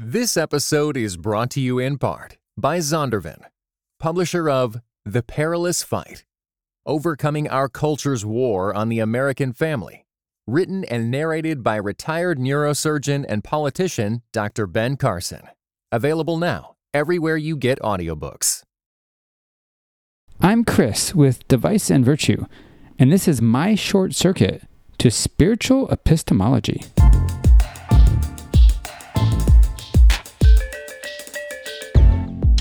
This episode is brought to you in part by Zondervan, publisher of The Perilous Fight Overcoming Our Culture's War on the American Family, written and narrated by retired neurosurgeon and politician Dr. Ben Carson. Available now everywhere you get audiobooks. I'm Chris with Device and Virtue, and this is my short circuit to spiritual epistemology.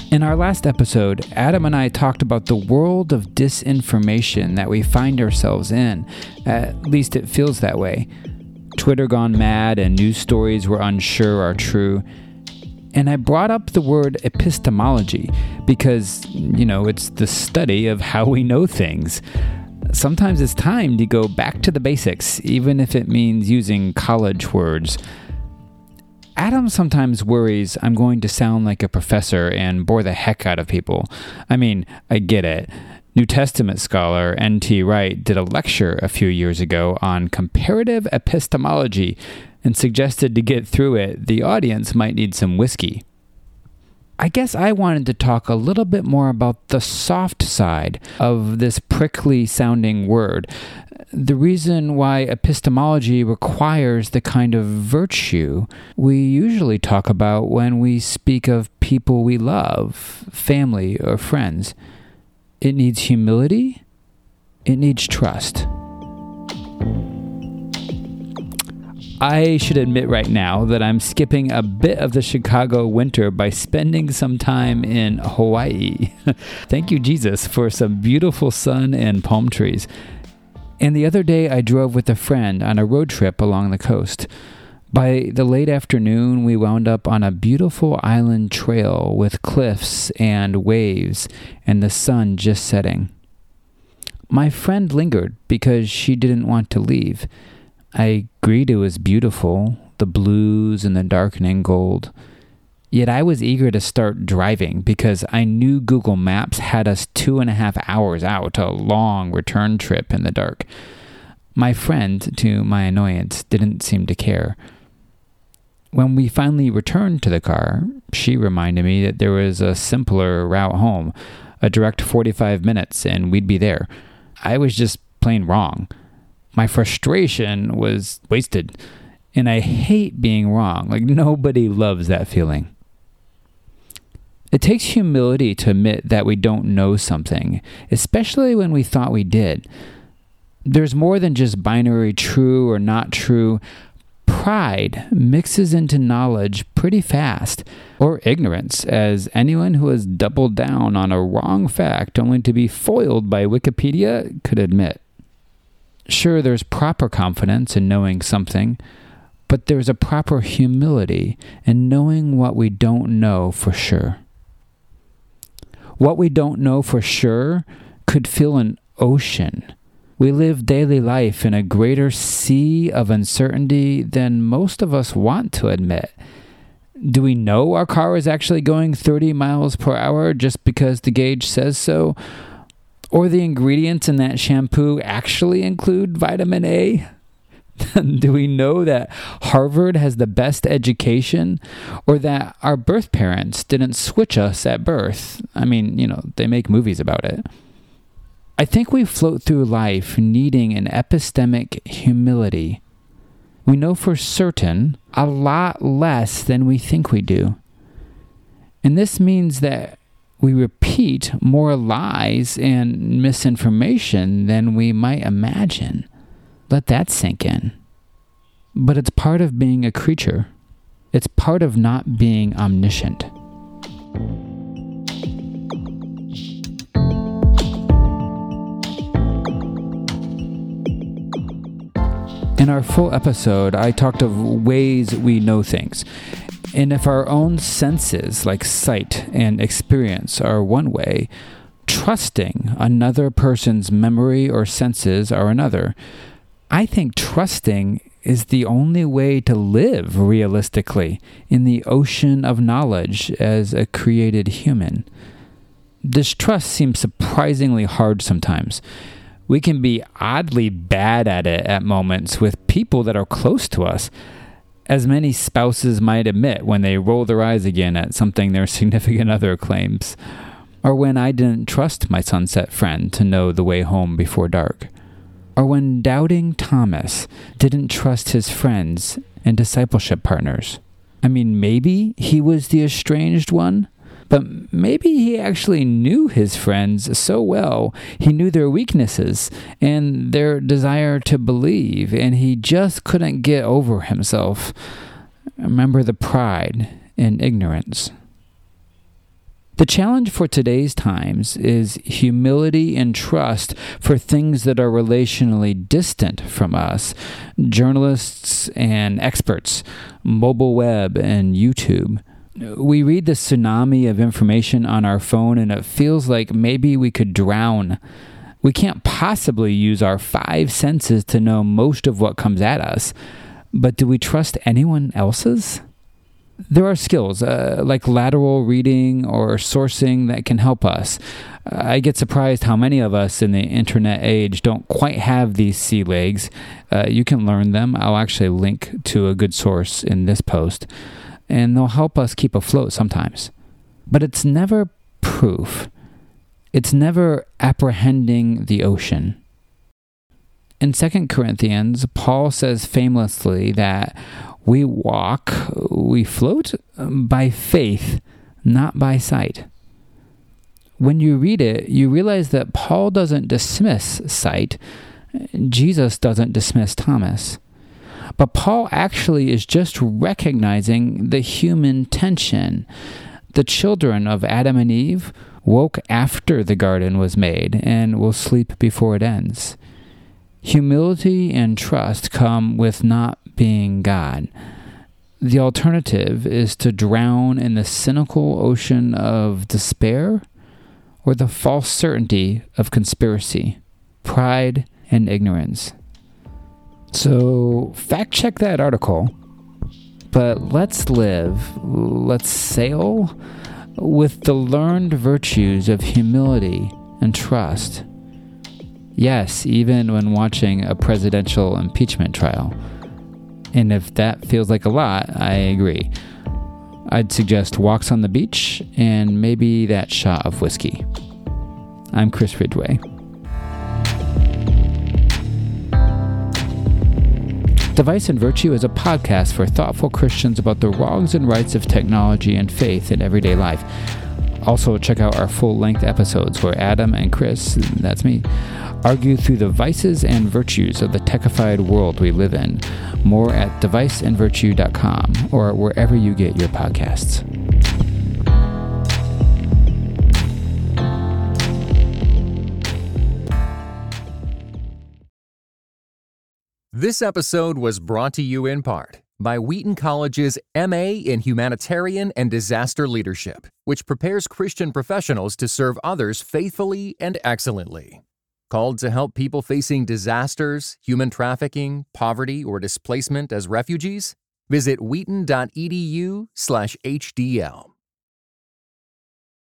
In our last episode, Adam and I talked about the world of disinformation that we find ourselves in. At least it feels that way. Twitter gone mad and news stories we're unsure are true. And I brought up the word epistemology because, you know, it's the study of how we know things. Sometimes it's time to go back to the basics, even if it means using college words. Adam sometimes worries I'm going to sound like a professor and bore the heck out of people. I mean, I get it. New Testament scholar N.T. Wright did a lecture a few years ago on comparative epistemology and suggested to get through it, the audience might need some whiskey. I guess I wanted to talk a little bit more about the soft side of this prickly sounding word. The reason why epistemology requires the kind of virtue we usually talk about when we speak of people we love, family, or friends. It needs humility, it needs trust. I should admit right now that I'm skipping a bit of the Chicago winter by spending some time in Hawaii. Thank you, Jesus, for some beautiful sun and palm trees. And the other day, I drove with a friend on a road trip along the coast. By the late afternoon, we wound up on a beautiful island trail with cliffs and waves and the sun just setting. My friend lingered because she didn't want to leave. I it was beautiful, the blues and the darkening gold. Yet I was eager to start driving because I knew Google Maps had us two and a half hours out, a long return trip in the dark. My friend, to my annoyance, didn't seem to care. When we finally returned to the car, she reminded me that there was a simpler route home, a direct 45 minutes, and we'd be there. I was just plain wrong my frustration was wasted. And I hate being wrong. Like, nobody loves that feeling. It takes humility to admit that we don't know something, especially when we thought we did. There's more than just binary true or not true. Pride mixes into knowledge pretty fast, or ignorance, as anyone who has doubled down on a wrong fact only to be foiled by Wikipedia could admit. Sure, there's proper confidence in knowing something, but there's a proper humility in knowing what we don't know for sure. What we don't know for sure could fill an ocean. We live daily life in a greater sea of uncertainty than most of us want to admit. Do we know our car is actually going 30 miles per hour just because the gauge says so? Or the ingredients in that shampoo actually include vitamin A? Do we know that Harvard has the best education or that our birth parents didn't switch us at birth? I mean, you know, they make movies about it. I think we float through life needing an epistemic humility. We know for certain a lot less than we think we do. And this means that we repeat more lies and misinformation than we might imagine. Let that sink in. But it's part of being a creature, it's part of not being omniscient. In our full episode, I talked of ways we know things. And if our own senses, like sight and experience, are one way, trusting another person's memory or senses are another. I think trusting is the only way to live realistically in the ocean of knowledge as a created human. This trust seems surprisingly hard sometimes. We can be oddly bad at it at moments with people that are close to us as many spouses might admit when they roll their eyes again at something their significant other claims, or when I didn't trust my sunset friend to know the way home before dark, or when doubting Thomas didn't trust his friends and discipleship partners. I mean, maybe he was the estranged one, but maybe he actually knew his friends so well, he knew their weaknesses and their desire to believe, and he just couldn't get over himself. Remember the pride and ignorance. The challenge for today's times is humility and trust for things that are relationally distant from us journalists and experts, mobile web and YouTube we read the tsunami of information on our phone and it feels like maybe we could drown. We can't possibly use our five senses to know most of what comes at us, but do we trust anyone else's? There are skills uh, like lateral reading or sourcing that can help us. I get surprised how many of us in the internet age don't quite have these sea legs. Uh, you can learn them. I'll actually link to a good source in this post and they'll help us keep afloat sometimes. But it's never proof, it's never apprehending the ocean. In 2 Corinthians, Paul says famously that we walk, we float by faith, not by sight. When you read it, you realize that Paul doesn't dismiss sight, Jesus doesn't dismiss Thomas. But Paul actually is just recognizing the human tension. The children of Adam and Eve woke after the garden was made and will sleep before it ends. Humility and trust come with not being God. The alternative is to drown in the cynical ocean of despair or the false certainty of conspiracy, pride, and ignorance. So, fact check that article. But let's live, let's sail with the learned virtues of humility and trust. Yes, even when watching a presidential impeachment trial. And if that feels like a lot, I agree. I'd suggest walks on the beach and maybe that shot of whiskey. I'm Chris Ridgway. Device and Virtue is a podcast for thoughtful Christians about the wrongs and rights of technology and faith in everyday life. Also, check out our full length episodes where Adam and Chris, that's me, argue through the vices and virtues of the techified world we live in. More at deviceandvirtue.com or wherever you get your podcasts. This episode was brought to you in part by Wheaton College's MA in Humanitarian and Disaster Leadership, which prepares Christian professionals to serve others faithfully and excellently. Called to help people facing disasters, human trafficking, poverty, or displacement as refugees? Visit wheaton.edu/hdl.